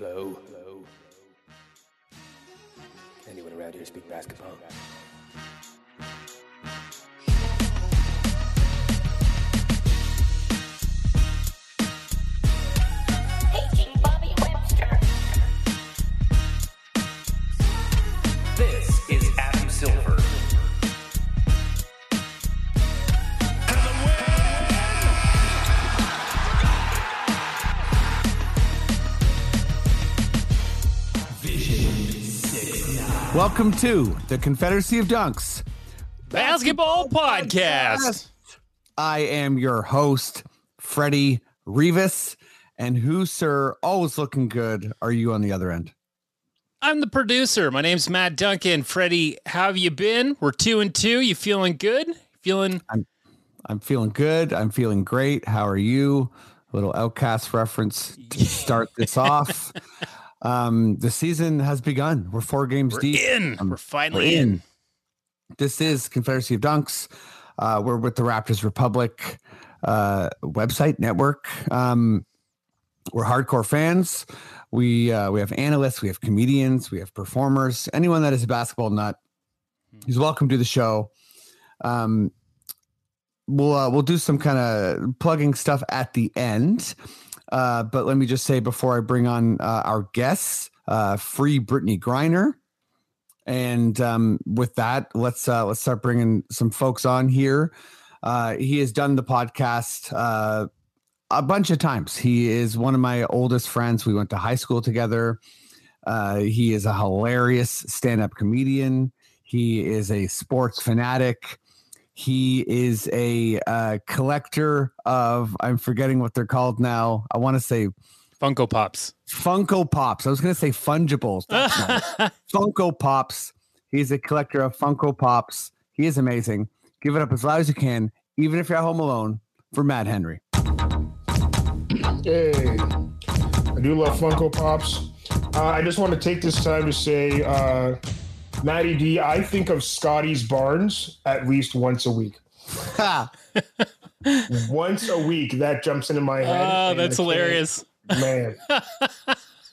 Hello. Hello. Anyone around here speak basketball? Welcome to the Confederacy of Dunks. Basketball podcast. I am your host, Freddie Rivas. And who, sir, always looking good, are you on the other end? I'm the producer. My name's Matt Duncan. Freddie, how have you been? We're two and two. You feeling good? Feeling I'm feeling good. I'm feeling great. How are you? A little outcast reference to start this off. Um, the season has begun. We're four games we're deep. in. Um, We're finally We're in. in. This is Confederacy of Dunks. Uh, we're with the Raptors Republic uh, website network. Um, we're hardcore fans. We uh, we have analysts, we have comedians, we have performers. Anyone that is a basketball nut is welcome to the show. Um, we'll uh, we'll do some kind of plugging stuff at the end. Uh, but let me just say before I bring on uh, our guests, uh, free Brittney Griner. And um, with that, let's uh, let's start bringing some folks on here. Uh, he has done the podcast a bunch of times. He is one of my oldest friends. We went to high school together. He is a hilarious stand-up comedian. He is a sports fanatic. He is a uh, collector of I'm forgetting what they're called now. I want to say Funko Pops. Funko Pops. I was going to say fungibles. That's. Funko Pops. He's a collector of Funko Pops. He is amazing. Give it up as loud as you can, even if you're at home alone, for Matt Henry. Hey, I do love Funko Pops. Uh, I just want to take this time to say, uh, Matty D, I think of Scottie's Barnes at least once a week. Once a week, that jumps into my head. Oh, that's I can't- hilarious. Man.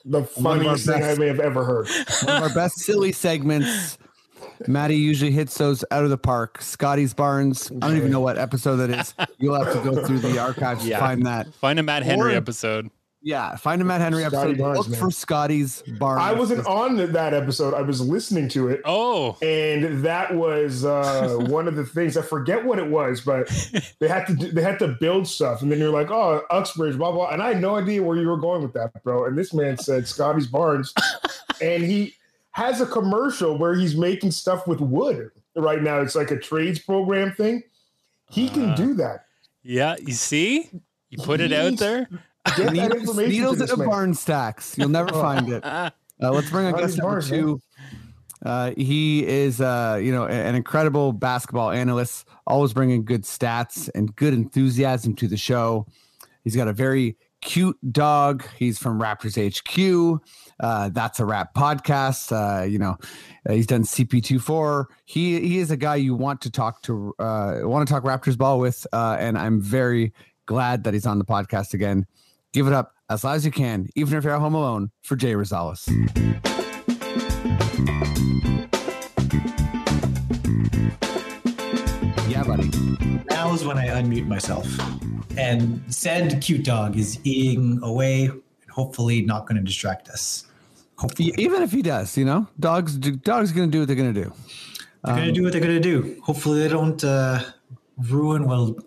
The One of our funniest thing I may have ever heard. One of our best silly segments. Maddie usually hits those out of the park. Scottie's Barnes. I don't even know what episode that is. You'll have to go through the archives Yeah. to find that. Find a Matt Henry Or- episode. Yeah, find a Matt Henry Scottie episode. Barnes, Look man. for Scottie's Barnes. I wasn't on that episode. I was listening to it. Oh, and that was uh, one of the things I forget what it was, but they had to do, they had to build stuff, and then you're like, oh, Uxbridge, blah blah, and I had no idea where you were going with that, bro. And this man said Scottie's Barnes, and he has a commercial where he's making stuff with wood right now. It's like a trades program thing. He can Uh, do that. yeah. You see? You put it out there. Get that Needles, information needles in this a man. barn stacks. You'll never find it. Uh, let's bring on Scottie's guest number Barnes, man. two. Uh, he is, uh, you know, an incredible basketball analyst, always bringing good stats and good enthusiasm to the show. He's got a very cute dog. He's from Raptors HQ. Uh, that's a rap podcast. Uh, you know, uh, he's done CP24. He he is a guy you want to talk to, uh, want to talk Raptors ball with, uh, and I'm very glad that he's on the podcast again. Give it up as loud as you can, even if you're at home alone, for Jay Rosales. Yeah, buddy. Now is when I unmute myself. And said cute dog is eating away and hopefully not going to distract us. Hopefully. Even if he does, you know, dogs dogs gonna do what they're gonna do. They're going to do what they're going to do. Hopefully they don't uh, ruin what will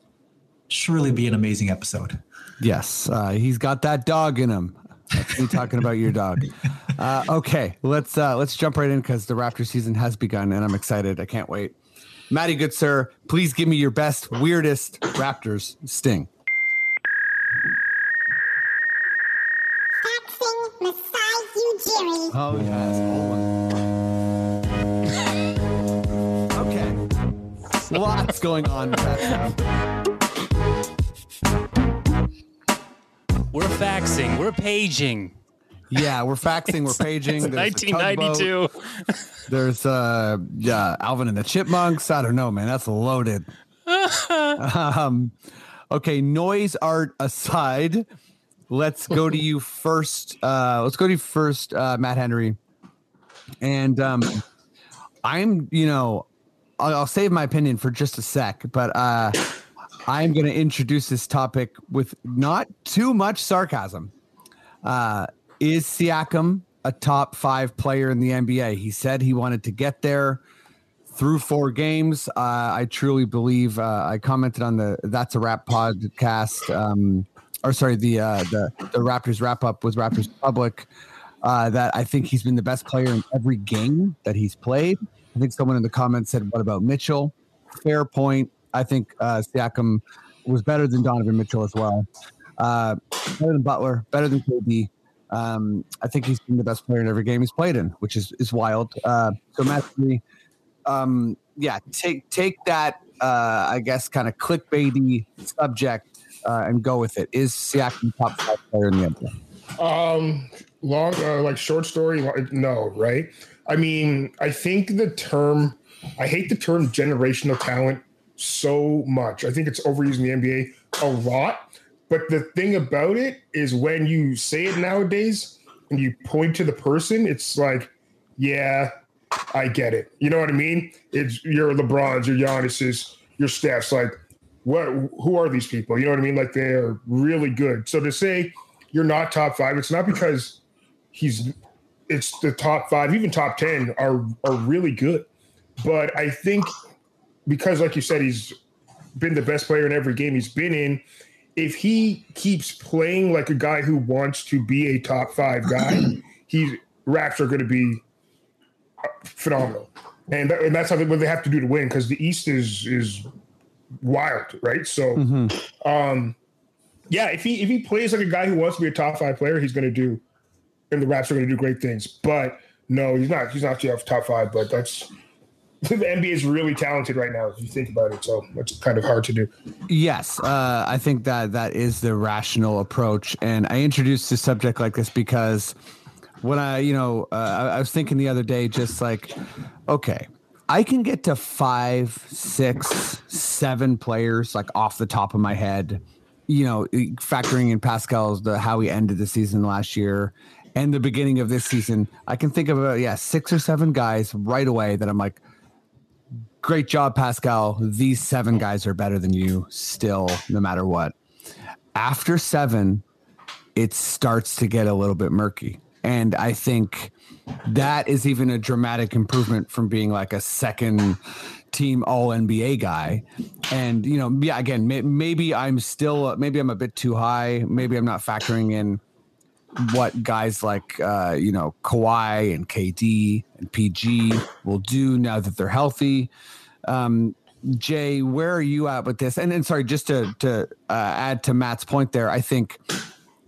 surely be an amazing episode. Yes, uh, he's got that dog in him. That's me talking about your dog. Uh, okay, let's uh, let's jump right in because the Raptor season has begun, and I'm excited. I can't wait. Matty, good sir, please give me your best, weirdest Raptors sting. Foxy Massage you, Jerry. Oh yes, hold on. Okay, lots going on. We're faxing. We're paging. Yeah, we're faxing, we're paging. There's a 1992. There's uh, yeah, Alvin and the Chipmunks. I don't know, man. That's loaded. um, okay, noise art aside, let's go to you first. Uh, let's go to you first, uh, Matt Henry. And um, I'm, you know, I'll, I'll save my opinion for just a sec, but uh, I'm going to introduce this topic with not too much sarcasm. Uh, is Siakam a top five player in the NBA? He said he wanted to get there through four games. Uh, I truly believe. Uh, I commented on the That's a Wrap podcast, um, or sorry, the uh, the the Raptors wrap up with Raptors Public. Uh, that I think he's been the best player in every game that he's played. I think someone in the comments said, "What about Mitchell?" Fair point. I think uh, Siakam was better than Donovan Mitchell as well. Uh, better than Butler, better than KD. Um, I think he's been the best player in every game he's played in, which is is wild. Uh, so Matt, um, yeah, take take that. Uh, I guess kind of clickbaity subject uh, and go with it. Is Siakam top five player in the NBA? Um, long, uh, like short story. No, right? I mean, I think the term. I hate the term generational talent so much. I think it's overused in the NBA a lot. But the thing about it is when you say it nowadays and you point to the person, it's like, yeah, I get it. You know what I mean? It's your LeBrons, your Giannis's, your Steph's. Like, what? Who are these people? You know what I mean? Like they're really good. So to say you're not top five, it's not because he's. It's the top five, even top ten are are really good. But I think because, like you said, he's been the best player in every game he's been in. If he keeps playing like a guy who wants to be a top five guy, he's Raps are going to be phenomenal, and, that, and that's how they, what they have to do to win because the East is is wild, right? So, um, yeah, if he if he plays like a guy who wants to be a top five player, he's going to do, and the Raps are going to do great things. But no, he's not. He's not top five. But that's the NBA is really talented right now if you think about it. So it's kind of hard to do. Yes, uh, I think that that is the rational approach, and I introduced a subject like this because when I, you know, uh, I, I was thinking the other day, just like, okay, I can get to five, six, seven players like off the top of my head, you know, factoring in Pascal's the how he ended the season last year and the beginning of this season. I can think of about yeah six or seven guys right away that I'm like great job, Pascal. These seven guys are better than you still, no matter what. After seven, it starts to get a little bit murky. And I think that is even a dramatic improvement from being like a second team all NBA guy. And, you know, yeah, again, may, maybe I'm still, maybe I'm a bit too high. Maybe I'm not factoring in what guys like uh, you know Kawhi and KD and PG will do now that they're healthy. Um, Jay, where are you at with this? And then, sorry, just to to uh, add to Matt's point there, I think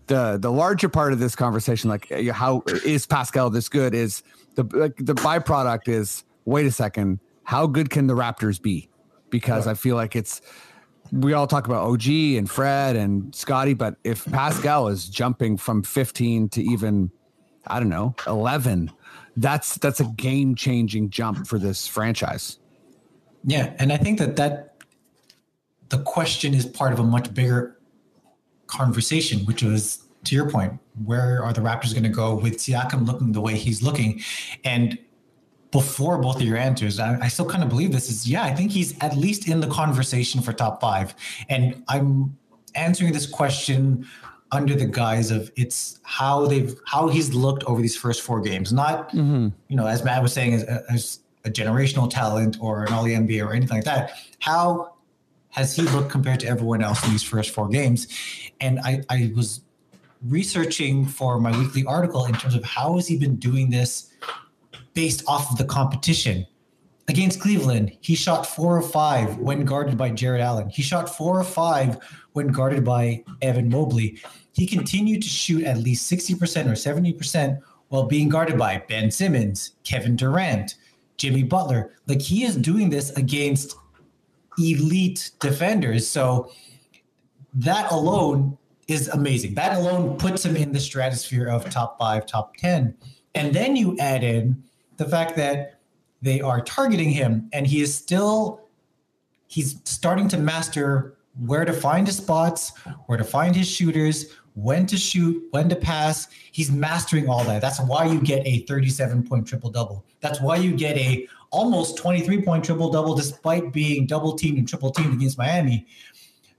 the the larger part of this conversation, like uh, how is Pascal this good, is the like the byproduct is wait a second, how good can the Raptors be? Because I feel like it's we all talk about OG and Fred and Scottie, but if Pascal is jumping from 15 to even, I don't know, 11, that's that's a game changing jump for this franchise. Yeah, and I think that that the question is part of a much bigger conversation, which was to your point, where are the Raptors going to go with Siakam looking the way he's looking? And before both of your answers, I, I still kind of believe this is yeah, I think he's at least in the conversation for top five. And I'm answering this question under the guise of it's how they've how he's looked over these first four games, not mm-hmm. you know as Matt was saying as, as a generational talent or an all NBA or anything like that. How has he looked compared to everyone else in these first four games? And I, I was researching for my weekly article in terms of how has he been doing this based off of the competition. against Cleveland, he shot four of five when guarded by Jarrett Allen. He shot four of five when guarded by Evan Mobley. He continued to shoot at least 60% or 70% while being guarded by Ben Simmons, Kevin Durant, Jimmy Butler. Like he is doing this against elite defenders. So that alone is amazing. That alone puts him in the stratosphere of top five, top 10. And then you add in the fact that they are targeting him and he is still he's starting to master where to find his spots where to find his shooters when to shoot when to pass. He's mastering all that. That's why you get a 37 point triple double that's why you get a almost 23 point triple double despite being double teamed and triple teamed against miami.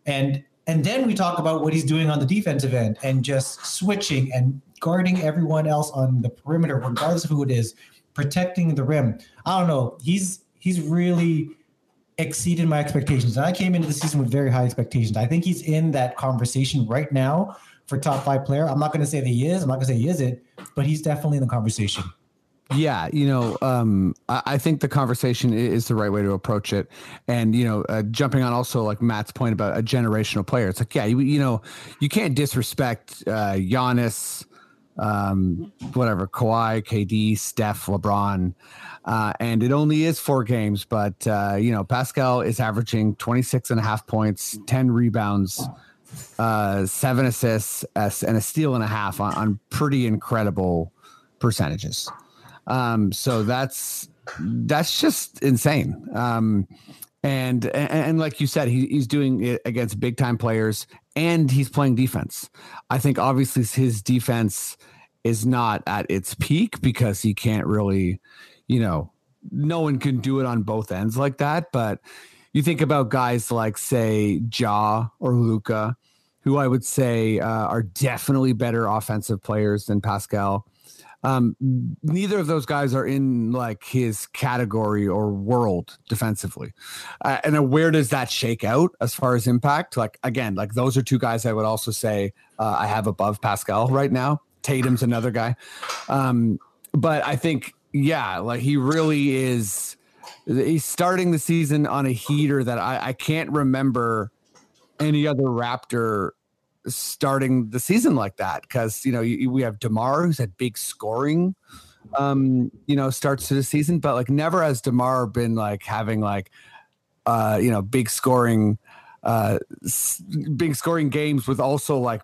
And and then we talk about what he's doing on the defensive end and just switching and guarding everyone else on the perimeter regardless of who it is protecting the rim. I don't know. He's he's really exceeded my expectations. And I came into the season with very high expectations. I think he's in that conversation right now for top five player. I'm not going to say that he is. I'm not going to say he isn't, but he's definitely in the conversation. Yeah, you know, um, I, I think the conversation is the right way to approach it, and you know, uh, jumping on also like Matt's point about a generational player. It's like, yeah, you, you know, you can't disrespect uh, Giannis, um, whatever, Kawhi, KD, Steph, LeBron, uh, and it only is four games, but uh, you know, Pascal is averaging 26 and a half points, 10 rebounds, uh, seven assists, and a steal and a half on, on pretty incredible percentages. Um, so that's that's just insane. Um, and, and and like you said, he, he's doing it against big time players, and he's playing defense. I think obviously his defense is not at its peak because he can't really, you know, no one can do it on both ends like that. But you think about guys like say Ja or Luka, who I would say uh, are definitely better offensive players than Pascal. Um, neither of those guys are in like his category or world defensively. Uh, and where does that shake out as far as impact? Like again, like those are two guys I would also say uh, I have above Pascal right now. Tatum's another guy, um, but I think yeah, like he really is. He's starting the season on a heater that I, I can't remember any other Raptor starting the season like that because you know you, we have Demar who's had big scoring um you know starts to the season but like never has Demar been like having like uh you know big scoring uh big scoring games with also like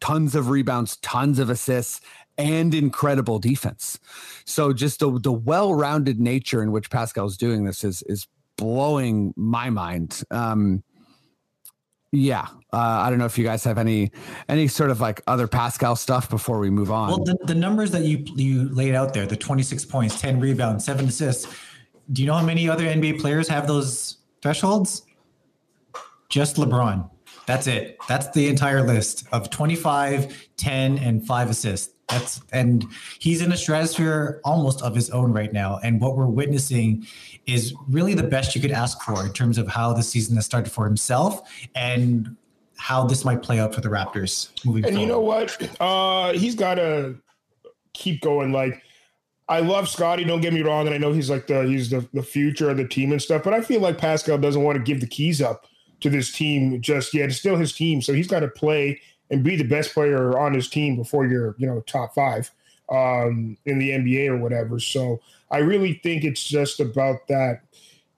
tons of rebounds tons of assists and incredible defense. So just the, the well-rounded nature in which Pascal's doing this is is blowing my mind. Um yeah, uh, I don't know if you guys have any any sort of like other Pascal stuff before we move on. Well, the, the numbers that you you laid out there, the 26 points, 10 rebounds, seven assists. Do you know how many other NBA players have those thresholds? Just LeBron. That's it. That's the entire list of 25, 10, and five assists. That's and he's in a stratosphere almost of his own right now. And what we're witnessing is really the best you could ask for in terms of how the season has started for himself and how this might play out for the Raptors moving And forward. you know what? Uh, he's got to keep going. Like, I love Scottie. Don't get me wrong, and I know he's like the he's the the future of the team and stuff. But I feel like Pascal doesn't want to give the keys up to this team just yet. It's still his team, so he's got to play and be the best player on his team before you're you know top five um, in the NBA or whatever. So I really think it's just about that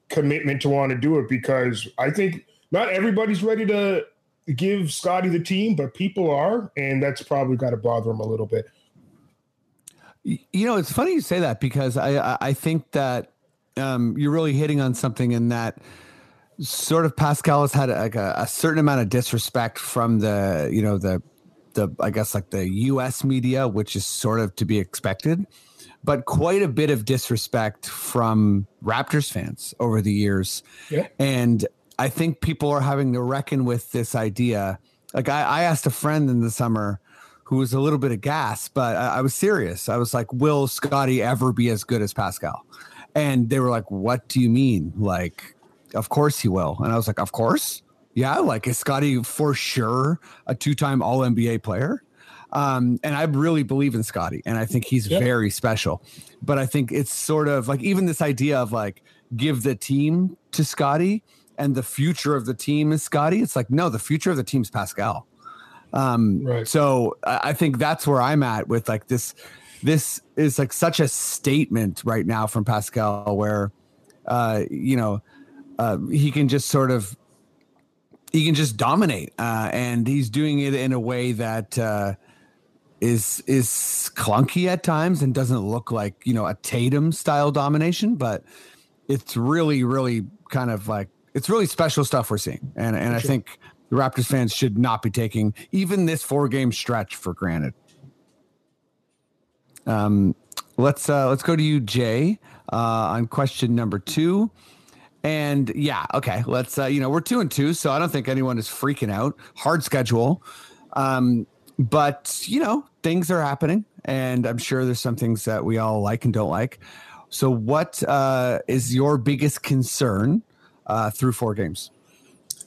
commitment to want to do it because I think not everybody's ready to give Scottie the team, but people are, and that's probably got to bother him a little bit. You know, it's funny you say that because I I- think that um, you're really hitting on something in that sort of Pascal has had like a, a certain amount of disrespect from the you know the the I guess like the U.S. media, which is sort of to be expected, but quite a bit of disrespect from Raptors fans over the years. Yeah. And I think people are having to reckon with this idea. Like I, I asked a friend in the summer who was a little bit of gas, but I, I was serious. I was like, "Will Scottie ever be as good as Pascal?" And they were like, "What do you mean?" Like, of course he will. And I was like, "Of course." Yeah, like is Scottie for sure a two-time All NBA player? Um, and I really believe in Scottie, and I think he's Yep. very special. But I think it's sort of like even this idea of like give the team to Scottie and the future of the team is Scottie. It's like, no, the future of the team's Pascal. Um, Right. so I I think that's where I'm at with like this. This is like such a statement right now from Pascal, where uh, you know uh, he can just sort of he can just dominate, uh, and he's doing it in a way that uh, is is clunky at times and doesn't look like you know a Tatum style domination, but it's really really kind of like it's really special stuff we're seeing, and and I think the Raptors fans should not be taking even this four game stretch for granted. Um, let's uh, let's go to you, Jay, uh, on question number two. And yeah, okay, let's uh, you know we're two and two, so I don't think anyone is freaking out. Hard schedule, um, but you know things are happening, and I'm sure there's some things that we all like and don't like. So, what uh, is your biggest concern uh, through four games?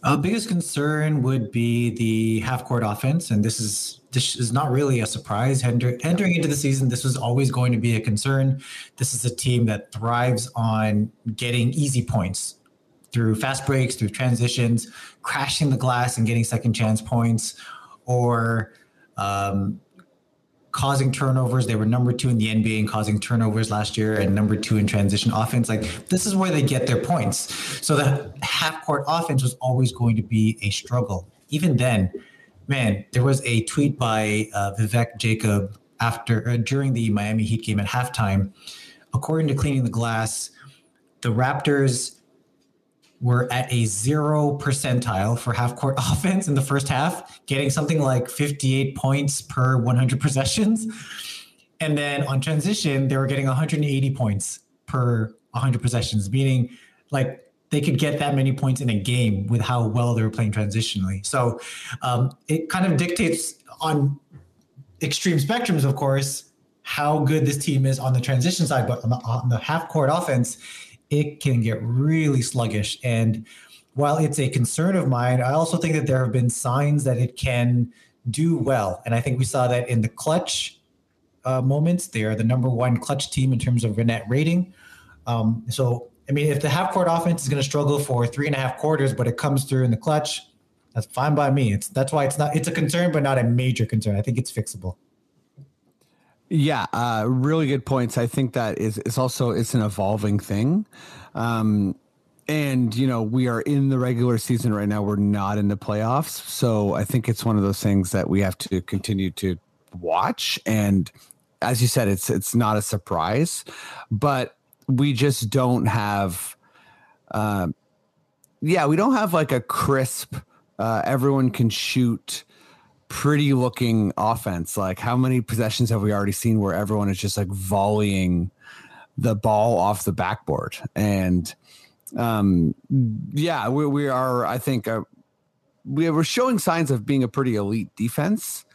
Uh, biggest concern would be the half court offense, and this is this is not really a surprise. Enter, entering into the season, this was always going to be a concern. This is a team that thrives on getting easy points through fast breaks, through transitions, crashing the glass and getting second chance points, or um, causing turnovers. They were number two in the NBA in causing turnovers last year and number two in transition offense. Like this is where they get their points. So the half court offense was always going to be a struggle. Even then, man, there was a tweet by uh, Vivek Jacob after uh, during the Miami Heat game at halftime. According to Cleaning the Glass, the Raptors were at a zero percentile for half court offense in the first half, getting something like 58 points per 100 possessions. And then on transition, they were getting 180 points per 100 possessions, meaning like they could get that many points in a game with how well they were playing transitionally. So um, it kind of dictates on extreme spectrums, of course, how good this team is on the transition side, but on the, on the half court offense, it can get really sluggish. And while it's a concern of mine, I also think that there have been signs that it can do well. And I think we saw that in the clutch uh, moments. They are the number one clutch team in terms of net rating. Um, so, I mean, if the half court offense is going to struggle for three and a half quarters, but it comes through in the clutch, that's fine by me. It's that's why it's not it's a concern, but not a major concern. I think it's fixable. Yeah, uh, really good points. I think that is it's also it's an evolving thing. Um, and you know we are in the regular season right now we're not in the playoffs so i think it's one of those things that we have to continue to watch and as you said it's it's not a surprise but we just don't have uh, yeah we don't have like a crisp uh, everyone can shoot pretty looking offense. Like how many possessions have we already seen where everyone is just like volleying the ball off the backboard? And um yeah we, we are i think uh, we were showing signs of being a pretty elite defense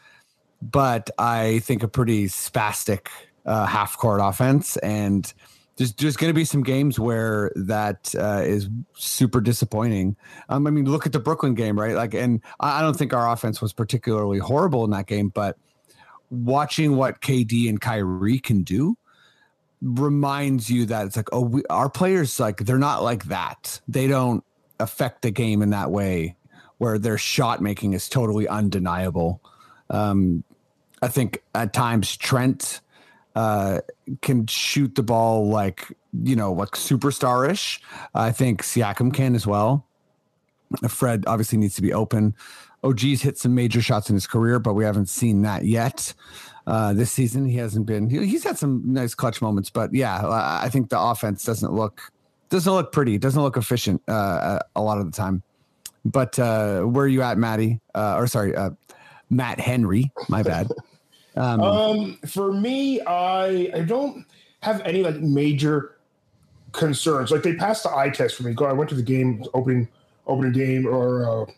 but i think a pretty spastic uh, half court offense. And there's there's going to be some games where that uh, is super disappointing. Um, I mean, look at the Brooklyn game, right? Like, and I I don't think our offense was particularly horrible in that game, but watching what KD and Kyrie can do reminds you that it's like, oh, we, our players like they're not like that. They don't affect the game in that way, where their shot making is totally undeniable. Um, I think at times Trent uh, can shoot the ball like you know like superstarish. I think Siakam can as well. Fred obviously needs to be open. OG's hit some major shots in his career, but we haven't seen that yet. Uh, this season, he hasn't been. he- He's had some nice clutch moments, but yeah, I think the offense doesn't look doesn't look pretty. Doesn't look efficient uh, a lot of the time. But uh, where are you at, Maddie? Uh, or sorry, uh, Matt Henry. My bad. Um, Um, for me, I I don't have any like major concerns. Like they passed the eye test for me. Go, I went to the game opening opening game or uh,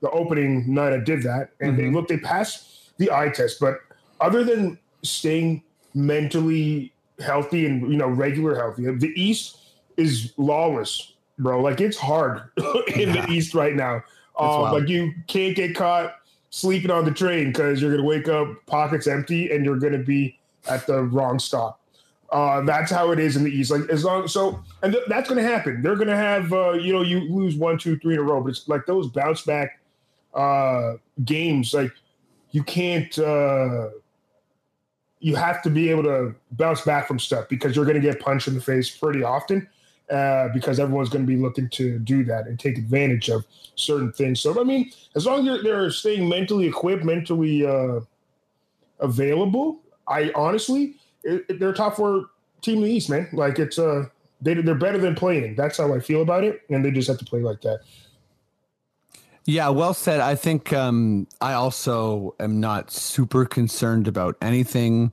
the opening night. I did that, and they look they passed the eye test. But other than staying mentally healthy and you know regular healthy, the East is lawless, bro. Like it's hard in the East right now. Um, like you can't get caught sleeping on the train because you're gonna wake up pockets empty and you're gonna be at the wrong stop. Uh, that's how it is in the East. Like as long so, and th- that's going to happen. They're going to have uh, you know you lose one, two, three in a row, but it's like those bounce back uh, games. Like you can't. Uh, you have to be able to bounce back from stuff because you're going to get punched in the face pretty often. Uh, because everyone's going to be looking to do that and take advantage of certain things. So I mean, as long as they're, they're staying mentally equipped, mentally uh, available, I honestly it, it- they're top four team in the East, man. Like it's uh they they're better than playing. That's how I feel about it, and they just have to play like that. Yeah, well said. I think um, I also am not super concerned about anything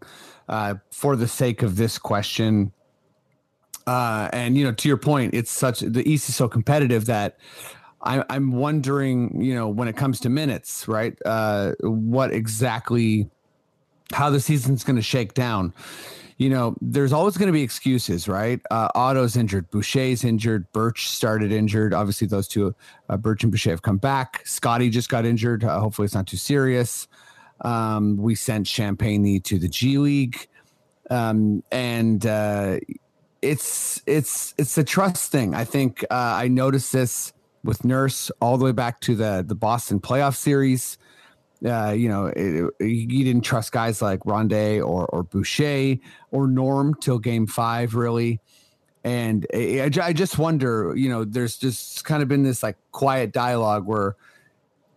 uh, for the sake of this question. Uh, and you know, to your point, it's such the East is so competitive that I, I'm wondering, you know, when it comes to minutes, right? Uh, what exactly how the season's going to shake down. You know, there's always going to be excuses, right? Uh, Otto's injured, Boucher's injured, Birch started injured. Obviously, those two, uh, Birch and Boucher, have come back. Scottie just got injured. Uh, hopefully, it's not too serious. Um, we sent Champagnie to the G League, um, and uh, it's it's it's a trust thing. I think uh, I noticed this with Nurse all the way back to the the Boston playoff series. Uh, you know, it, it- you didn't trust guys like Rondae or or Boucher or Norm till Game Five, really. And I, I just wonder, you know, there's just kind of been this like quiet dialogue where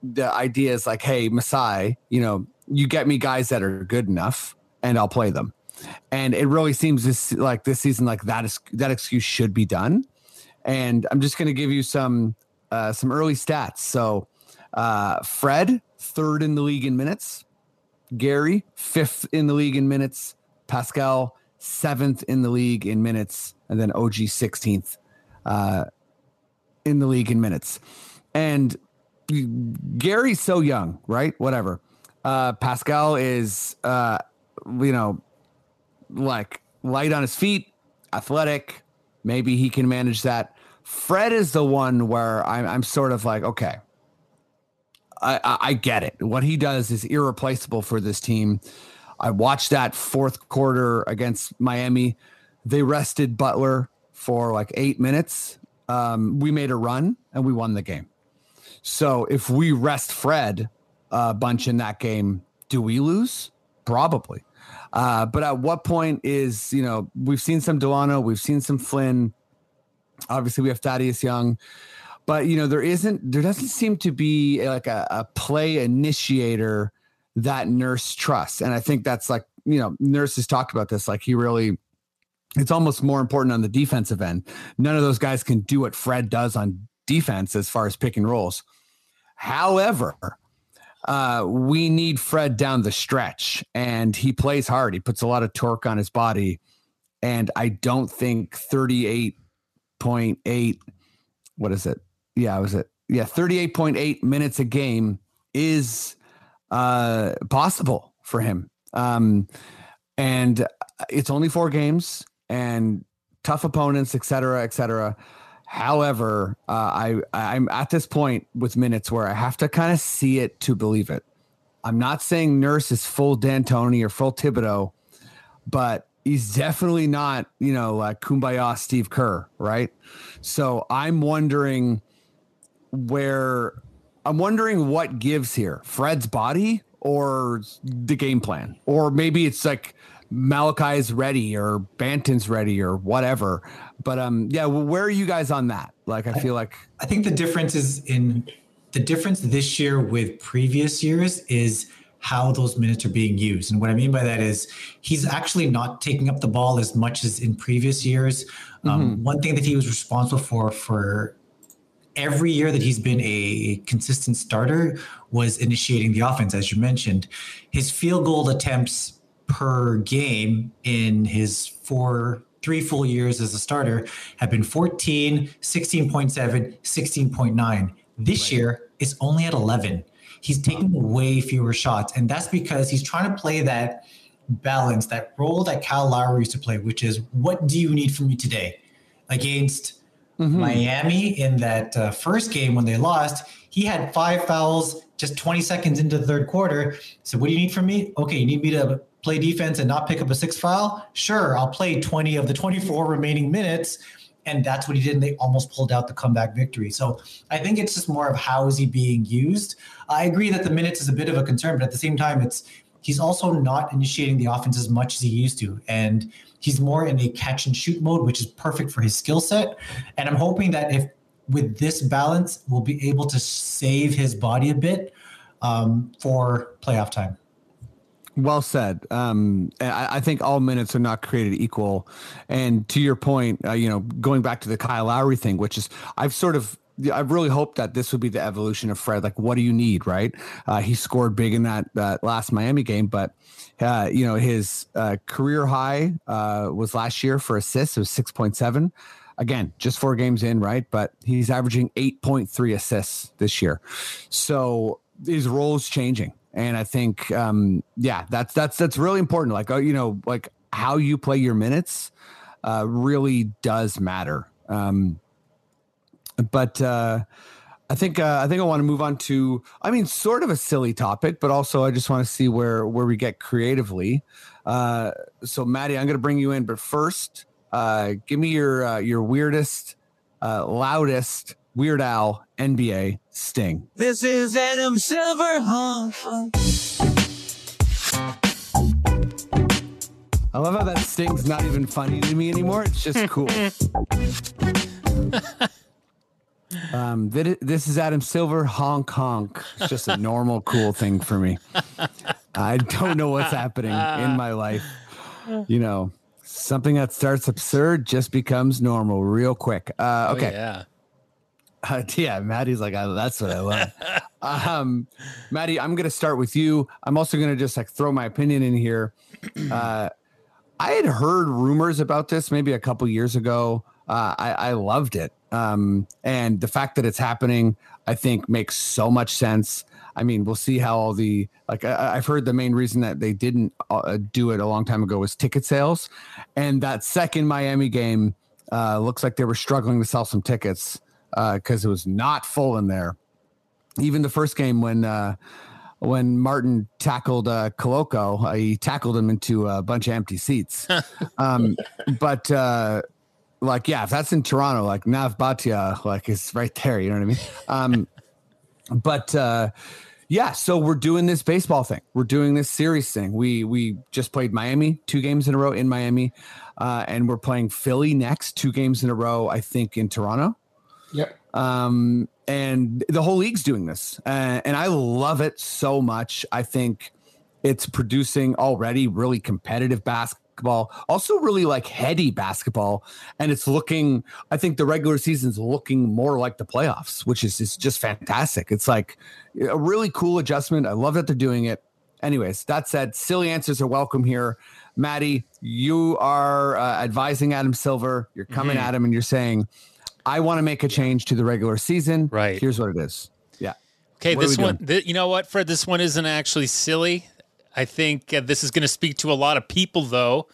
the idea is like, hey, Masai, you know, you get me guys that are good enough, and I'll play them. And it really seems this like this season, like that is that excuse should be done. And I'm just going to give you some uh, some early stats. So, uh, Fred third in the league in minutes, Gary fifth in the league in minutes, Pascal seventh in the league in minutes, and then OG 16th uh, in the league in minutes. And Gary's so young, right? Whatever. Uh, Pascal is, uh, you know, like light on his feet, athletic. Maybe he can manage that. Fred is the one where I'm, I'm sort of like, okay, I, I, I get it. What he does is irreplaceable for this team. I watched that fourth quarter against Miami. They rested Butler for like eight minutes. Um, we made a run and we won the game. So if we rest Fred a bunch in that game, do we lose? Probably. Uh, but at what point is, you know, we've seen some Dalano, we've seen some Flynn. Obviously, we have Thaddeus Young, but, you know, there isn't, there doesn't seem to be like a, a play initiator that Nurse trusts. And I think that's like, you know, Nurse has talked about this. Like he really, it's almost more important on the defensive end. None of those guys can do what Fred does on defense as far as pick and rolls. However, uh, we need Fred down the stretch, and he plays hard. He puts a lot of torque on his body, and I don't think thirty-eight point eight. What is it? Yeah, was it? Yeah, thirty-eight point eight minutes a game is uh, possible for him. Um, and it's only four games and tough opponents, et cetera, et cetera. However, uh, I I'm at this point with minutes where I have to kind of see it to believe it. I'm not saying Nurse is full D'Antoni or full Thibodeau, but he's definitely not you know like Kumbaya Steve Kerr, right? So I'm wondering where I'm wondering what gives here, Fred's body or the game plan, or maybe it's like Malachi's ready or Banton's ready or whatever. But um, yeah, well, where are you guys on that? Like, I feel like I think the difference is in the difference this year with previous years is how those minutes are being used. And what I mean by that is he's actually not taking up the ball as much as in previous years. Um, One thing that he was responsible for for every year that he's been a consistent starter was initiating the offense, as you mentioned. His field goal attempts per game in his four three full years as a starter have been 14 16.7 16.9 this year it's only at 11 he's taking way fewer shots and that's because he's trying to play that balance that role that Kyle Lowry used to play which is what do you need from me today? Against Miami in that uh, first game when they lost, he had five fouls just 20 seconds into the third quarter. So, what do you need from me? Okay, you need me to play defense and not pick up a six foul, sure, I'll play 20 of the 24 remaining minutes. And that's what he did. And they almost pulled out the comeback victory. So I think it's just more of how is he being used. I agree that the minutes is a bit of a concern, but at the same time, it's he's also not initiating the offense as much as he used to. And he's more in a catch and shoot mode, which is perfect for his skill set. And I'm hoping that if with this balance, we'll be able to save his body a bit um, for playoff time. Well said. Um, I, I, think all minutes are not created equal. And to your point, uh, you know, going back to the Kyle Lowry thing, which is I've sort of I've really hoped that this would be the evolution of Fred. Like, what do you need, right? Uh, he scored big in that that last Miami game, but uh, you know his uh, career high uh, was last year for assists. It was six point seven. Again, just four games in, right? But he's averaging eight point three assists this year. So his role is changing and I think, um, yeah, that's that's that's really important. Like, uh, you know, like how you play your minutes uh, really does matter. Um, but uh, I think uh, I think I want to move on to, I mean, sort of a silly topic, but also I just want to see where where we get creatively. Uh, so, Maddie, I'm going to bring you in, but first, uh, give me your uh, your weirdest, uh, loudest Weird Al NBA Sting. This is Adam Silver. I love how that Sting's not even funny to me anymore. It's just cool. um, this is Adam Silver, honk honk. It's just a normal, cool thing for me. I don't know what's happening in my life. You know, something that starts absurd just becomes normal real quick. Uh, okay. Oh, yeah. Uh, yeah, Maddie's like, oh, that's what I want. um, Maddie, I'm gonna start with you. I'm also gonna just like throw my opinion in here. Uh, I had heard rumors about this maybe a couple years ago. Uh, I, I loved it, um, and the fact that it's happening, I think, makes so much sense. I mean, we'll see how all the like. I, have heard the main reason that they didn't uh, do it a long time ago was ticket sales, and that second Miami game uh, looks like they were struggling to sell some tickets because uh, it was not full in there. Even the first game when uh, when Martin tackled uh, Koloko, uh, he tackled him into a bunch of empty seats. um, but uh, like, yeah, if that's in Toronto, like Nav Bhatia, like is right there. You know what I mean? Um, but uh, yeah, so we're doing this baseball thing. We're doing this series thing. We we just played Miami two games in a row in Miami, uh, and we're playing Philly next two games in a row. I think in Toronto. Yep. Um, and the whole league's doing this, uh, and I love it so much. I think it's producing already really competitive basketball, also really like heady basketball, and it's looking. I think the regular season's looking more like the playoffs, which is is just fantastic. It's like a really cool adjustment. I love that they're doing it. Anyways, that said, silly answers are welcome here. Maddie, you are uh, advising Adam Silver. You're coming Mhm. at him and you're saying, I want to make a change to the regular season. Right. Here's what it is. Yeah. Okay, What this one, th- you know what, Fred? This one isn't actually silly. I think uh, this is going to speak to a lot of people, though,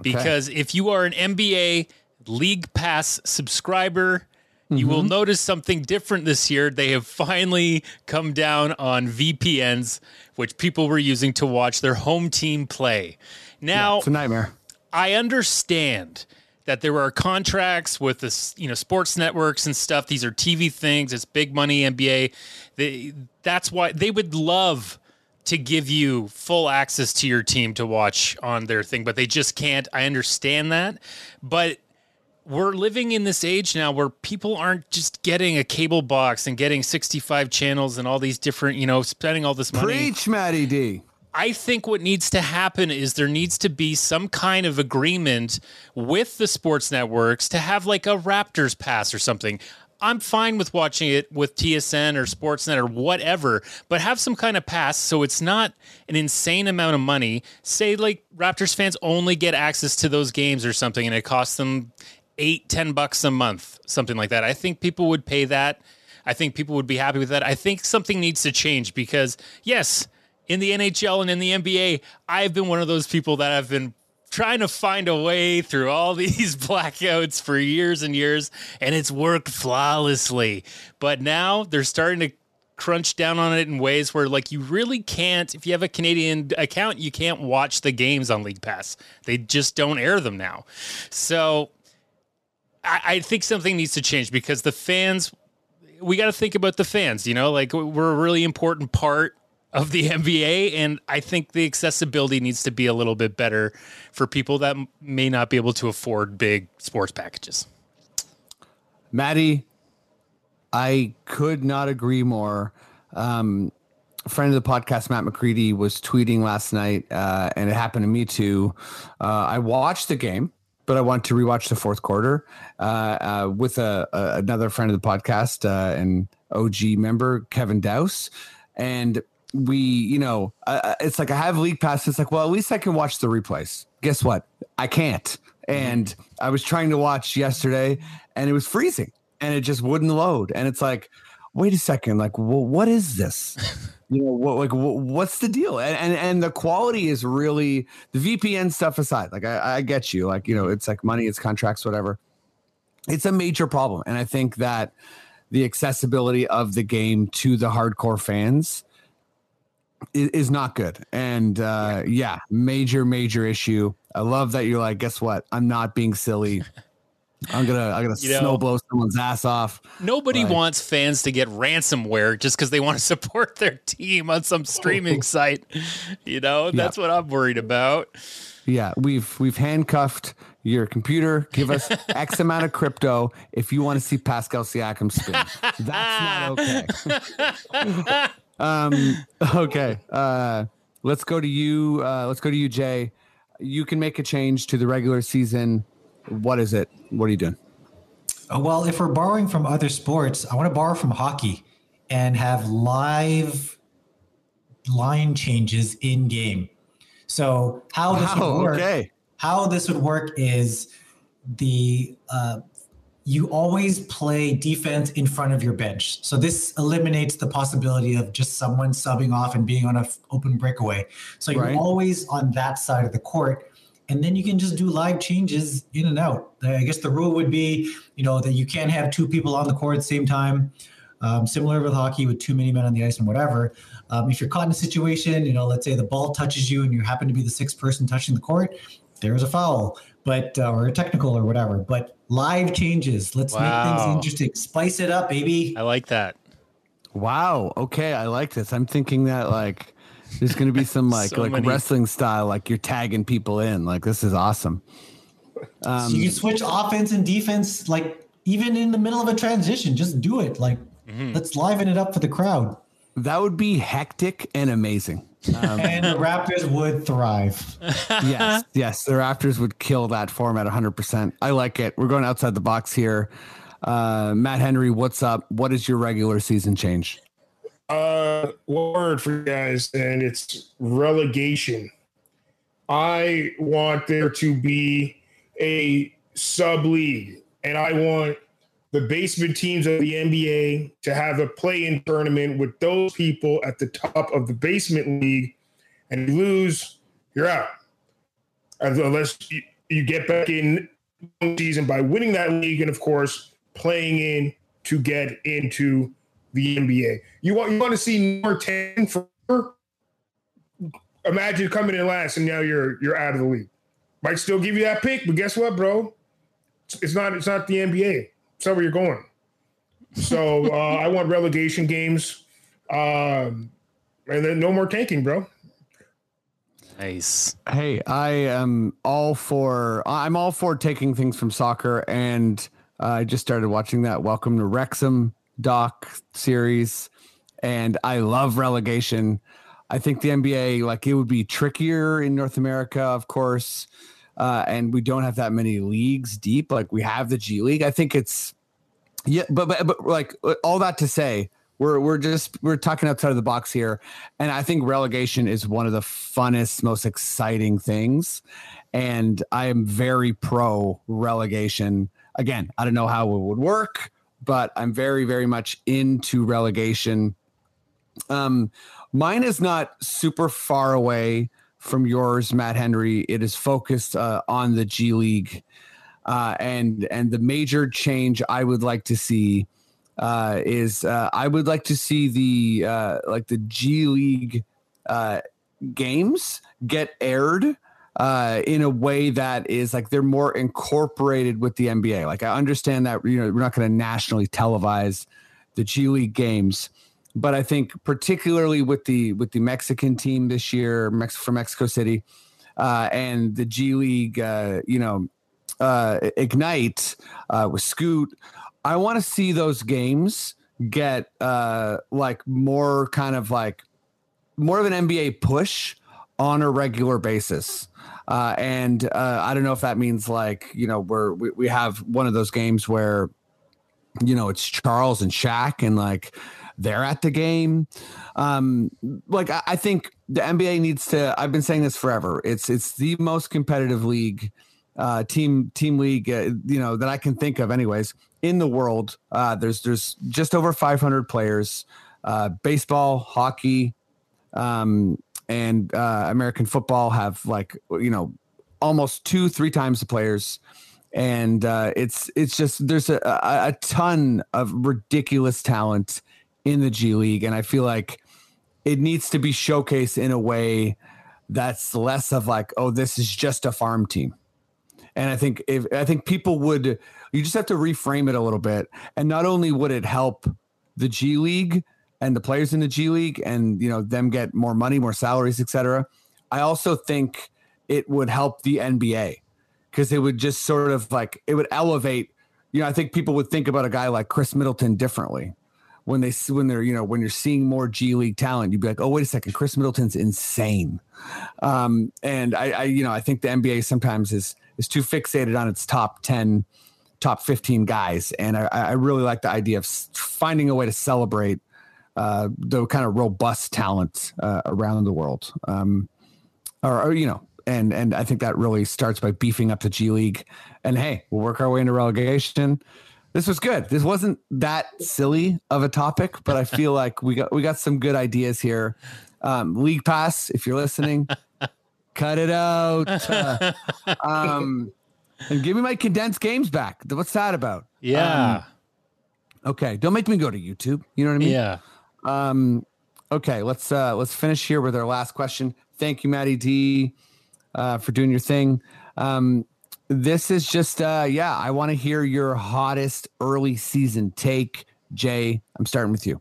because if you are an NBA League Pass subscriber, you will Mm-hmm. notice something different this year. They have finally come down on VPNs, which people were using to watch their home team play. Now, It's a nightmare. I understand that there are contracts with the you know sports networks and stuff. These are TV things. It's big money NBA. They, that's why they would love to give you full access to your team to watch on their thing, but they just can't. I understand that, but we're living in this age now where people aren't just getting a cable box and getting 65 channels and all these different, you know, spending all this money. Preach, Matty D. I think what needs to happen is there needs to be some kind of agreement with the sports networks to have like a Raptors pass or something. I'm fine with watching it with TSN or Sportsnet or whatever, but have some kind of pass so it's not an insane amount of money. Say like Raptors fans only get access to those games or something and it costs them eight, ten bucks a month, something like that. I think people would pay that. I think people would be happy with that. I think something needs to change because yes, in the NHL and in the NBA, I've been one of those people that have been trying to find a way through all these blackouts for years and years, and it's worked flawlessly. But now they're starting to crunch down on it in ways where like you really can't if you have a Canadian account, you can't watch the games on League Pass. They just don't air them now. So I, I think something needs to change because the fans we got to think about the fans, you know, like we're a really important part of the NBA. And I think the accessibility needs to be a little bit better for people that may not be able to afford big sports packages. Maddie, I could not agree more. Um, a friend of the podcast, Matt McCready, was tweeting last night, uh, and it happened to me too. Uh, I watched the game, but I want to rewatch the fourth quarter uh, uh, with a, a, another friend of the podcast uh, and OG member, Kevin Douse. And we, you know, uh, it's like I have league pass. It's like, well, at least I can watch the replays. Guess what? I can't. And I was trying to watch yesterday, and it was freezing, and it just wouldn't load. And it's like, wait a second, like, well, what is this? you know, what like wh- what's the deal? And, and and the quality is really the VPN stuff aside. Like, I, I get you. Like, you know, it's like money, it's contracts, whatever. It's a major problem, and I think that the accessibility of the game to the hardcore fans is, is not good. And uh, yeah, major, major issue. I love that you're like, guess what? I'm not being silly. I'm gonna, I'm gonna You know- snow blow someone's ass off. Nobody Right. wants fans to get ransomware just because they want to support their team on some streaming site. You know, that's what I'm worried about. Yeah, we've we've handcuffed your computer. Give us X amount of crypto if you want to see Pascal Siakam spin. That's not okay. Um, okay. Uh, let's go to you. Uh, let's go to you, Jay. You can make a change to the regular season. What is it? What are you doing? Uh, Well, if we're borrowing from other sports, I want to borrow from hockey and have live line changes in game. So how this Wow, would work? okay. How this would work is the uh, you always play defense in front of your bench. So this eliminates the possibility of just someone subbing off and being on an open breakaway. So you're Right. always on that side of the court. And then you can just do live changes in and out. I guess the rule would be, you know, that you can't have two people on the court at the same time. Um, similar with hockey, with too many men on the ice and whatever. Um, if you're caught in a situation, you know, let's say the ball touches you and you happen to be the sixth person touching the court, there's a foul, but uh, or a technical or whatever. But live changes, let's make things interesting. Spice it up, baby. I like that. Wow. Okay, I like this. I'm thinking that like there's going to be some like So like many- wrestling style, like you're tagging people in. Like this is awesome. Um, so you switch offense and defense, like even in the middle of a transition. Just do it. Like Mm-hmm. let's liven it up for the crowd. That would be hectic and amazing. Um, And the Raptors would thrive. yes, yes, the Raptors would kill that format 100%. I like it. We're going outside the box here. Uh, Matt Henry, what's up? What is your regular season change? Uh, one word for you guys, and it's relegation. I want there to be a sub league, and I want the basement teams of the NBA to have a play-in tournament with those people at the top of the basement league, and you lose, you're out. Unless you, you get back in season by winning that league, and of course playing in to get into the NBA. You want you want to see number ten for imagine coming in last and now you're you're out of the league. Might still give you that pick, but guess what, bro? It's not it's not the NBA. It's not where you're going. So uh, I want relegation games, um, and then no more tanking, bro. Nice. Hey, I am all for I'm all for taking things from soccer and uh, I just started watching that Welcome to Wrexham doc series and I love relegation. I think the NBA like it would be trickier in North America, of course. Uh, and we don't have that many leagues deep like we have the G League. I think it's yeah, but, but but like all that to say, we're we're just we're talking outside of the box here, and I think relegation is one of the funnest, most exciting things, and I am very pro relegation. Again, I don't know how it would work, but I'm very very much into relegation. Um, mine is not super far away from yours, Matt Henry. It is focused uh, on the G League uh, and and the major change I would like to see uh, is uh, I would like to see the uh, like the G League uh, games get aired in a way that is like they're more incorporated with the NBA. Like I understand that you know we're not going to nationally televise the G League games, but I think particularly with the with the Mexican team this year, Mex- from Mexico City, uh, and the G League, uh, you know, uh, Ignite uh, with Scoot. I want to see those games get uh, like more kind of like more of an NBA push on a regular basis. Uh, and I don't know if that means like, you know, we're, we, we have one of those games where, you know, it's Charles and Shaq and like they're at the game. Um, like I, I think the NBA needs to, I've been saying this forever. It's, it's the most competitive league, uh, team, team league, uh, you know, that I can think of anyways in the world. Uh, there's, there's just over 500 players, uh, baseball, hockey, um, and uh, American football have like you know almost two three times the players, and uh, it's it's just there's a, a, a ton of ridiculous talent in the G League, and I feel like it needs to be showcased in a way that's less of like oh this is just a farm team. And I think if I think people would, you just have to reframe it a little bit. And not only would it help the G League, and the players in the G League and you know them get more money, more salaries, etc. I also think it would help the NBA because it would just sort of like it would elevate. You know, I think people would think about a guy like Khris Middleton differently when they when they're you know when you're seeing more G League talent. You'd be like, oh wait a second, Khris Middleton's insane. Um, and I, I you know I think the NBA sometimes is is too fixated on its top ten top 15 guys. And I, I really like the idea of finding a way to celebrate uh, the kind of robust talent uh, around the world. Um, or, or, you know, and and I think that really starts by beefing up the G League. And hey, we'll work our way into relegation. This was good. This wasn't that silly of a topic, but I feel like we got we got some good ideas here. Um, League Pass, if you're listening, cut it out. Uh, um, and give me my condensed games back. What's that about? Yeah. Um, okay, don't make me go to YouTube. You know what I mean? Yeah. Um, okay, let's uh, let's finish here with our last question. Thank you, Maddie D, uh, for doing your thing. Um, this is just uh, yeah. I want to hear your hottest early season take. Jay, I'm starting with you.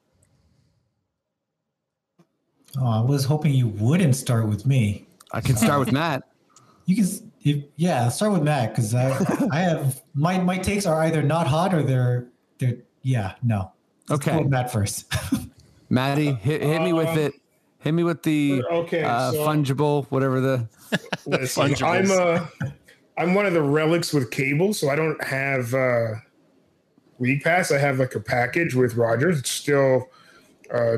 Oh, I was hoping you wouldn't start with me. I can start with Matt. You can, if, yeah, start with Matt because I, I have my my takes are either not hot or they're they're yeah no. Let's Okay. go with Matt first. Maddie, hit, hit me with Um, it. Hit me with the okay, uh, so- fungible, whatever the. Listen, Fungibles. I'm uh, I'm one of the relics with cable, so I don't have uh, League Pass. I have like a package with Rogers. It still uh,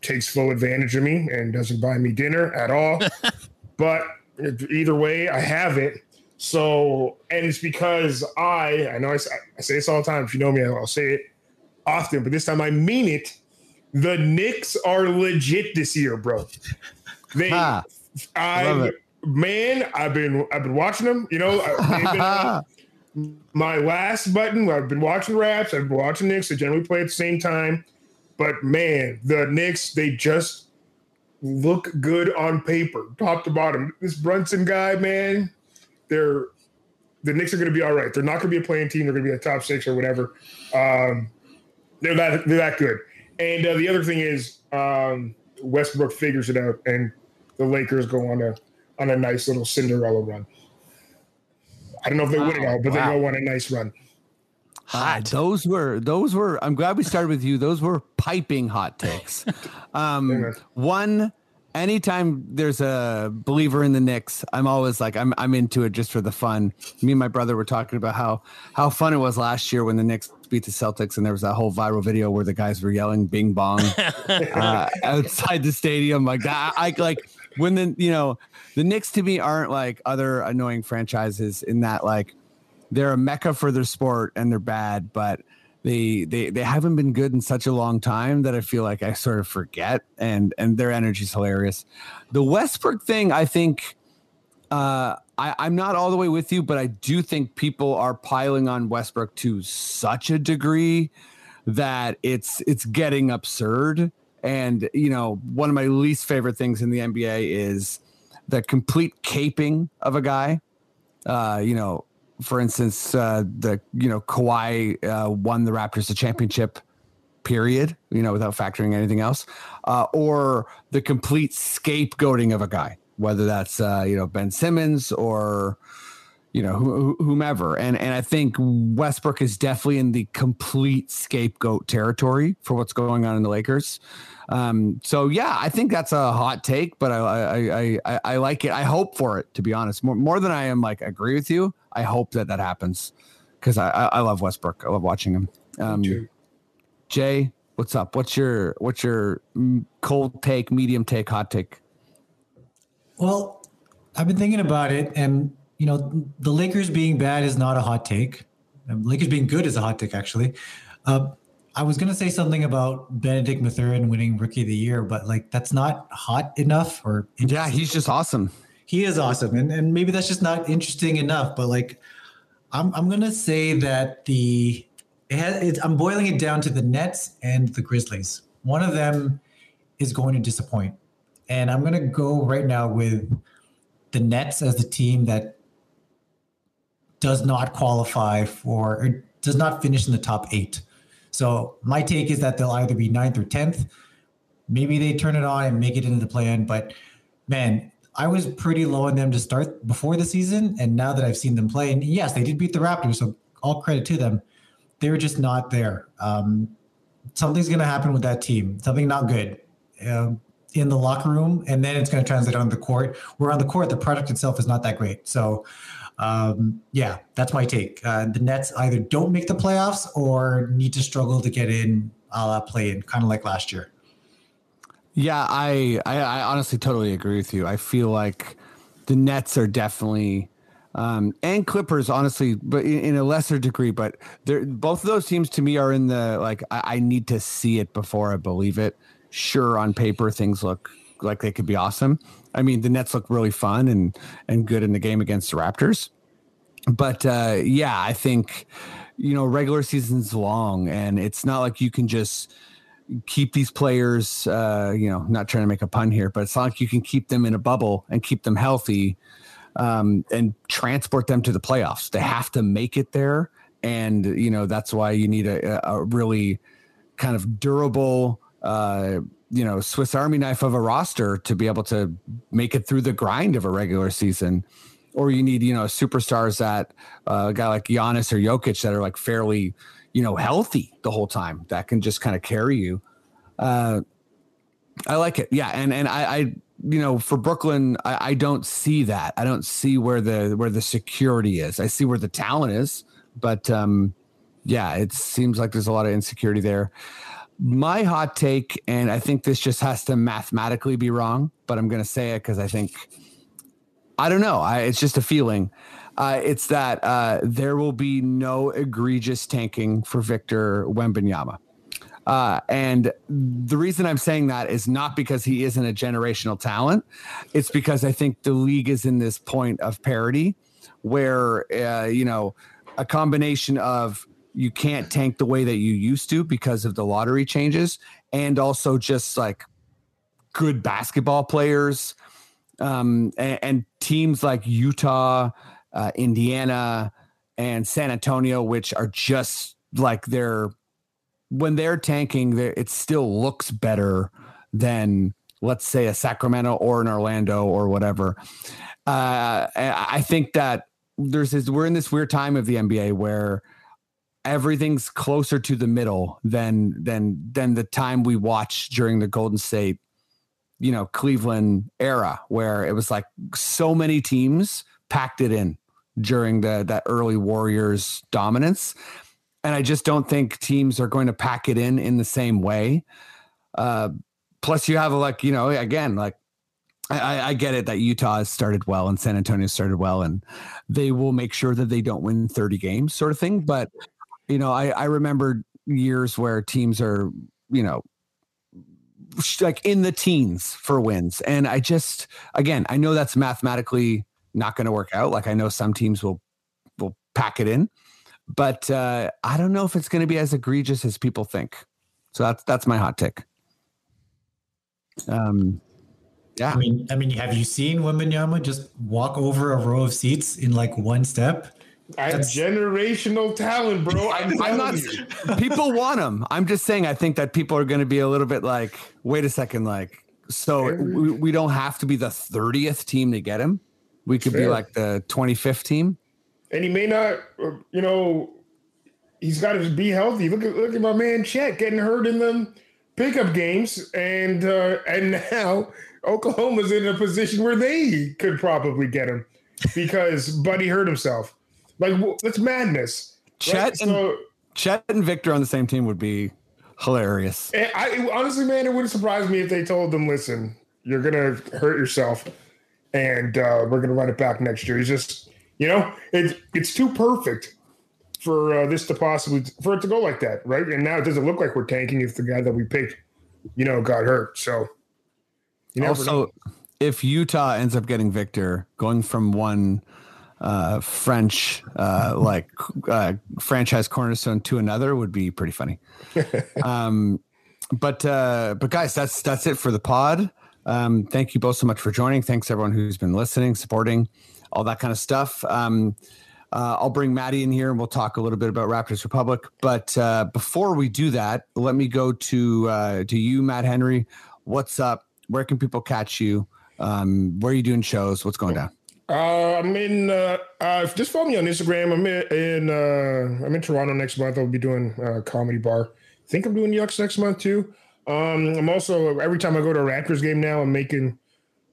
takes full advantage of me and doesn't buy me dinner at all. but either way, I have it. So, and it's because I I know I say this all the time. If you know me, I'll say it often, but this time I mean it. The Knicks are legit this year, bro. They. Love I it. Man, I've been I've been watching them. You know, I- they've been on my last button. I've been watching raps. I've been watching Knicks. They generally play at the same time. But man, the Knicks they just look good on paper, top to bottom. This Brunson guy, man, they're the Knicks are going to be all right. They're not going to be a playing team. They're going to be a top six or whatever. Um, they're that they're that good. And uh, the other thing is um, Westbrook figures it out, and the Lakers go on a on a nice little Cinderella run. I don't know if they win it all, but Wow. they go on a nice run. Ah, those were those were. I'm glad we started with you. Those were piping hot takes. Um, one, anytime there's a believer in the Knicks, I'm always like I'm I'm into it just for the fun. Me and my brother were talking about how how fun it was last year when the Knicks beat the Celtics, and there was that whole viral video where the guys were yelling "Bing Bong" uh, outside the stadium. Like that, I like when the you know the Knicks to me aren't like other annoying franchises in that like they're a mecca for their sport and they're bad, but they they they haven't been good in such a long time that I feel like I sort of forget and and their energy's hilarious. The Westbrook thing, I think uh I, I'm not all the way with you, but I do think people are piling on Westbrook to such a degree that it's it's getting absurd. And you know, one of my least favorite things in the NBA is the complete caping of a guy. Uh, you know, for instance, uh, the you know Kawhi uh, won the Raptors the championship, period. You know, without factoring anything else, uh, or the complete scapegoating of a guy, whether that's uh, you know Ben Simmons or you know wh- wh- whomever. And and I think Westbrook is definitely in the complete scapegoat territory for what's going on in the Lakers. Um, so yeah, I think that's a hot take, but I I, I I I like it. I hope for it to be honest, more more than I am like agree with you. I hope that that happens because I, I I love Westbrook. I love watching him. Um, too. Jay, what's up? What's your what's your cold take, medium take, hot take? Well, I've been thinking about it, and you know, the Lakers being bad is not a hot take. Um, Lakers being good is a hot take, actually. Uh, I was gonna say something about Benedict Mathurin winning Rookie of the Year, but like that's not hot enough. Or Yeah, he's just awesome. he is awesome, and and maybe that's just not interesting enough. But like, I'm I'm gonna say that the it has, it's, I'm boiling it down to the Nets and the Grizzlies. One of them is going to disappoint, and I'm gonna go right now with the Nets as the team that does not qualify for or does not finish in the top eight. So my take is that they'll either be ninth or tenth. Maybe they turn it on and make it into the plan, but man, I was pretty low on them to start before the season, and now that I've seen them play, and yes, they did beat the Raptors, so all credit to them. They were just not there. Um, something's going to happen with that team. Something not good um, in the locker room, and then it's going to translate on the court. Where on the court, the product itself is not that great. So, um, yeah, that's my take. Uh, the Nets either don't make the playoffs or need to struggle to get in, a la play in, kind of like last year. Yeah, I, I I honestly totally agree with you. I feel like the Nets are definitely um, and Clippers, honestly, but in, in a lesser degree. But both of those teams to me are in the like I, I need to see it before I believe it. Sure, on paper things look like they could be awesome. I mean, the Nets look really fun and and good in the game against the Raptors. But uh, yeah, I think you know regular season's long, and it's not like you can just keep these players. Uh, you know, not trying to make a pun here, but it's not like you can keep them in a bubble and keep them healthy um, and transport them to the playoffs. They have to make it there, and you know that's why you need a, a really kind of durable, uh, you know, Swiss Army knife of a roster to be able to make it through the grind of a regular season. Or you need, you know, superstars that uh, a guy like Giannis or Jokic that are like fairly, you know, healthy the whole time that can just kind of carry you. Uh, I like it. Yeah. And, and I, I, you know, for Brooklyn, I, I don't see that. I don't see where the, where the security is. I see where the talent is, but, um, yeah, it seems like there's a lot of insecurity there. My hot take, and I think this just has to mathematically be wrong, but I'm going to say it because I think, I don't know. I, it's just a feeling. Uh, it's that uh, there will be no egregious tanking for Victor Wembanyama. Uh, and the reason I'm saying that is not because he isn't a generational talent. It's because I think the league is in this point of parity where, uh, you know, a combination of you can't tank the way that you used to because of the lottery changes and also just like good basketball players um, and, and teams like Utah, uh, Indiana, and San Antonio, which are just like they're when they're tanking, they're, it still looks better than let's say a Sacramento or an Orlando or whatever. Uh, I think that there's this, we're in this weird time of the NBA where everything's closer to the middle than than than the time we watched during the Golden State you know Cleveland era where it was like so many teams packed it in during the that early Warriors dominance. And I just don't think teams are going to pack it in in the same way. Uh plus you have like you know again like I, I get it that Utah has started well and San Antonio started well and they will make sure that they don't win 30 games sort of thing but you know I I remember years where teams are you know like in the teens for wins. And I just, again, I know that's mathematically not going to work out. Like I know some teams will will pack it in, but uh, I don't know if it's going to be as egregious as people think. So that's that's my hot take. Um, yeah, I mean, I mean, have you seen Wembanyama just walk over a row of seats in like one step? I have generational talent, bro. I'm, I'm not. you. People want him. I'm just saying. I think that people are going to be a little bit like, wait a second, like, so we, we don't have to be the 30th team to get him. We could be like the 25th team. and he may not, uh, you know, he's got to be healthy. Look at look at my man Chet getting hurt in them pickup games, and uh, and now Oklahoma's in a position where they could probably get him because Buddy hurt himself. Like that's madness. Chet and so, Chet and Victor on the same team would be hilarious. I honestly, man, it wouldn't surprise me if they told them, "Listen, you're gonna hurt yourself, and uh, we're gonna run it back next year." It's just, you know, it's it's too perfect for uh, this to possibly for it to go like that, right? And now it doesn't look like we're tanking if the guy that we picked, you know, got hurt. So, you never know. Also, if Utah ends up getting Victor, going from one uh, French uh, like uh, franchise cornerstone to another would be pretty funny. um, but uh, but guys, that's that's it for the pod. Um, thank you both so much for joining. Thanks everyone who's been listening, supporting, all that kind of stuff. Um, uh, I'll bring Maddie in here and we'll talk a little bit about Raptors Republic. But uh, before we do that, let me go to uh, to you, Matt Henry. What's up? Where can people catch you? Um, where are you doing shows? What's going down? Uh, I'm in. Uh, uh, just follow me on Instagram. I'm in. in uh, I'm in Toronto next month. I'll be doing uh, comedy bar. I think I'm doing Yucks next month too. Um, I'm also every time I go to a Raptors game now, I'm making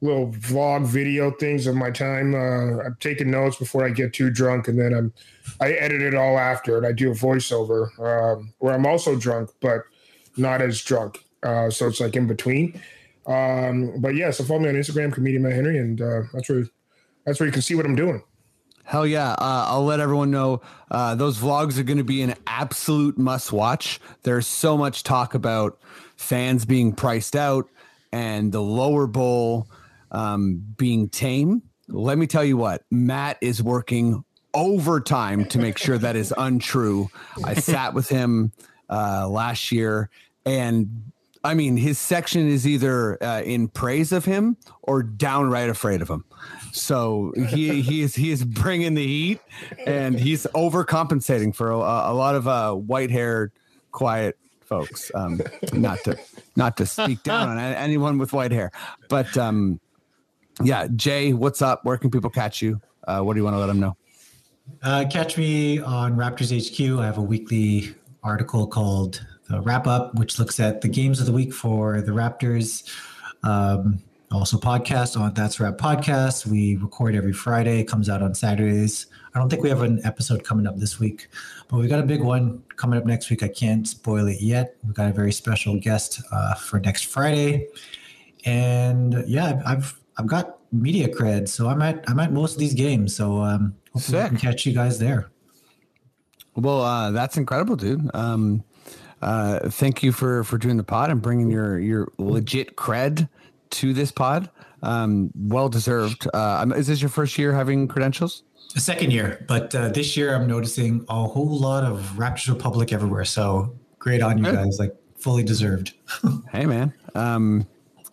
little vlog video things of my time. Uh, I'm taking notes before I get too drunk, and then I'm I edit it all after, and I do a voiceover um, where I'm also drunk, but not as drunk. Uh, so it's like in between. Um, but yeah, so follow me on Instagram, comedian Matt Henry, and uh, that's where that's where you can see what I'm doing. Hell yeah. Uh, I'll let everyone know uh, those vlogs are going to be an absolute must watch. There's so much talk about fans being priced out and the lower bowl um, being tame. Let me tell you what, Matt is working overtime to make sure that is untrue. I sat with him uh, last year and I mean, his section is either uh, in praise of him or downright afraid of him. So he he is he is bringing the heat, and he's overcompensating for a, a lot of uh, white haired, quiet folks. Um, not to not to speak down on anyone with white hair, but um, yeah, Jay, what's up? Where can people catch you? Uh, what do you want to let them know? Uh, catch me on Raptors HQ. I have a weekly article called the Wrap Up, which looks at the games of the week for the Raptors. Um, also, podcast on That's Rap Podcast. We record every Friday. It comes out on Saturdays. I don't think we have an episode coming up this week, but we got a big one coming up next week. I can't spoil it yet. We've got a very special guest uh, for next Friday, and yeah, I've I've got media cred, so I'm at I'm at most of these games. So um, hopefully I can catch you guys there. Well, uh, that's incredible, dude. Um, uh, thank you for for doing the pod and bringing your your legit cred to this pod. Um, well deserved. Uh, um, is this your first year having credentials? The second year, but uh, this year I'm noticing a whole lot of Raptors Republic everywhere. So great on you Good. guys, like fully deserved. Hey, man. Um,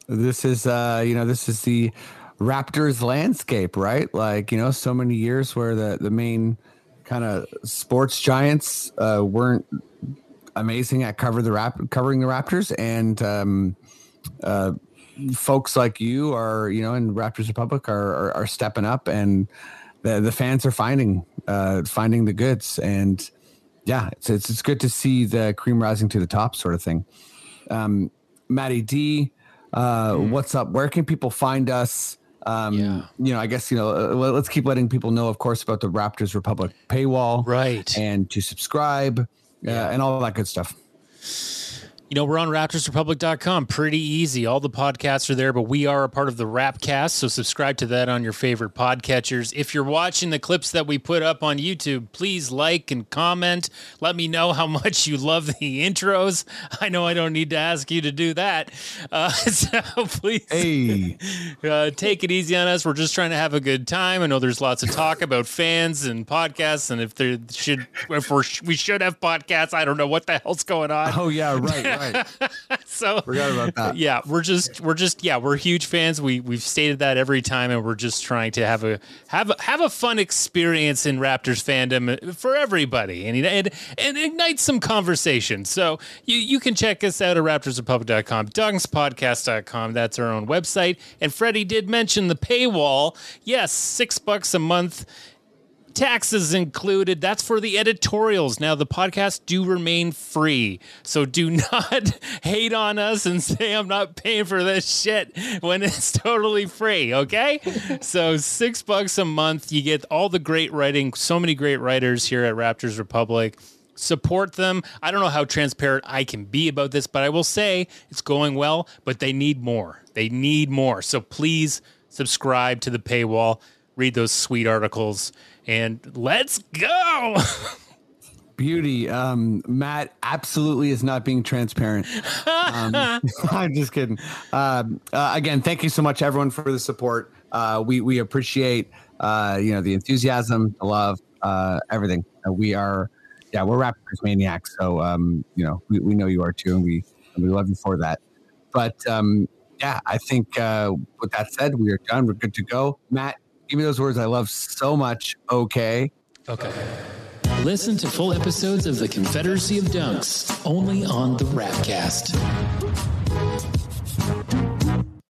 this is uh, you know this is the Raptors landscape, right? Like you know, so many years where the the main kind of sports giants uh, weren't amazing at cover the rap covering the Raptors, and um, uh, folks like you are you know in Raptors Republic are are, are stepping up, and the the fans are finding uh, finding the goods, and yeah, it's, it's it's good to see the cream rising to the top, sort of thing. Um, Matty D, uh, what's up? Where can people find us? Um, Yeah. You know, I guess you know. Uh, let- let's keep letting people know, of course, about the Raptors Republic paywall, Right. and to subscribe, uh, and all that good stuff. You know, we're on raptorsrepublic.com. Pretty easy. All the podcasts are there, but we are a part of the Rapcast. So subscribe to that on your favorite podcatchers. If you're watching the clips that we put up on YouTube, please like and comment. Let me know how much you love the intros. I know I don't need to ask you to do that. Uh, so please Hey, uh, take it easy on us. We're just trying to have a good time. I know there's lots of talk about fans and podcasts, and if there should, if we're, we should have podcasts, I don't know what the hell's going on. oh yeah, right, right. So Forgot about that. yeah, we're just we're just yeah, we're huge fans. We we've stated that every time, and we're just trying to have a have a, have a fun experience in Raptors fandom for everybody, and and and ignite some conversation. So you you can check us out at RaptorsRepublic.com, Dunkspodcast.com. That's our own website. And Freddie did mention the paywall. Yes, six bucks a month taxes included. That's for the editorials. Now, the podcasts do remain free. So do not hate on us and say I'm not paying for this shit when it's totally free. Okay. so, six bucks a month. You get all the great writing. So many great writers here at Raptors Republic. Support them. I don't know how transparent I can be about this, but I will say it's going well, but they need more. They need more. So please subscribe to the paywall, read those sweet articles, and let's go. Beauty. Um, Matt absolutely is not being transparent. Um, I'm just kidding. Um, uh, again, thank you so much, everyone, for the support. Uh, we we appreciate uh, you know the enthusiasm, the love, uh, everything. Uh, we are, yeah, we're Raptors maniacs. So um, you know we, we know you are too, and we and we love you for that. But um, yeah, I think uh, with that said, we are done. We're good to go. Matt, Give me those words I love so much. Okay. Okay. Listen to full episodes of the Confederacy of Dunks only on the Rapcast.